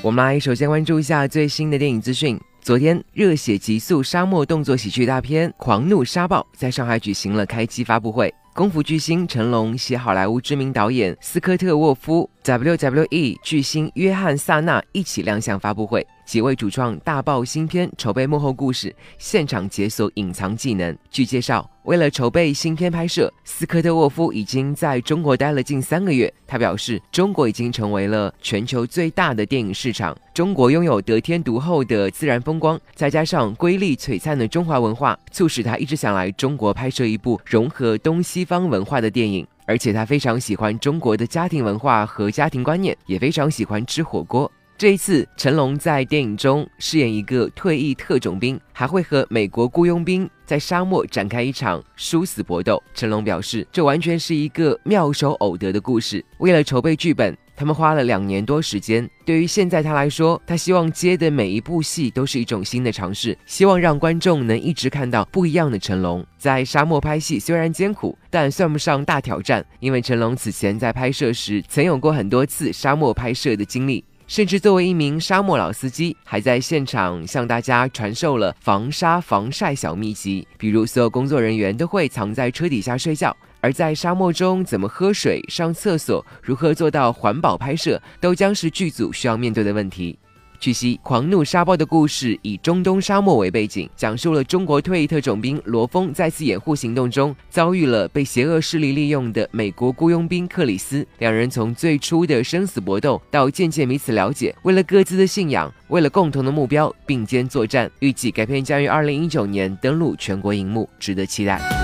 我们来首先关注一下最新的电影资讯。昨天，热血极速沙漠动作喜剧大片《狂怒沙暴》在上海举行了开机发布会。功夫巨星成龙携好莱坞知名导演斯科特·沃夫、WWE 巨星约翰·萨纳一起亮相发布会。几位主创大爆新片筹备幕后故事，现场解锁隐藏技能。据介绍，为了筹备新片拍摄，斯科特沃夫已经在中国待了近三个月。他表示，中国已经成为了全球最大的电影市场。中国拥有得天独厚的自然风光，再加上瑰丽璀璨的中华文化，促使他一直想来中国拍摄一部融合东西方文化的电影。而且他非常喜欢中国的家庭文化和家庭观念，也非常喜欢吃火锅。这一次，成龙在电影中饰演一个退役特种兵，还会和美国雇佣兵在沙漠展开一场殊死搏斗。成龙表示，这完全是一个妙手偶得的故事。为了筹备剧本，他们花了两年多时间。对于现在他来说，他希望接的每一部戏都是一种新的尝试，希望让观众能一直看到不一样的成龙。在沙漠拍戏虽然艰苦，但算不上大挑战，因为成龙此前在拍摄时曾有过很多次沙漠拍摄的经历。甚至作为一名沙漠老司机，还在现场向大家传授了防沙防晒小秘籍，比如所有工作人员都会藏在车底下睡觉，而在沙漠中怎么喝水、上厕所、如何做到环保拍摄，都将是剧组需要面对的问题。据悉，《狂怒沙暴》的故事以中东沙漠为背景，讲述了中国退役特种兵罗峰在次掩护行动中遭遇了被邪恶势力利用的美国雇佣兵克里斯。两人从最初的生死搏斗到渐渐彼此了解，为了各自的信仰，为了共同的目标并肩作战。预计该片将于二零一九年登陆全国荧幕，值得期待。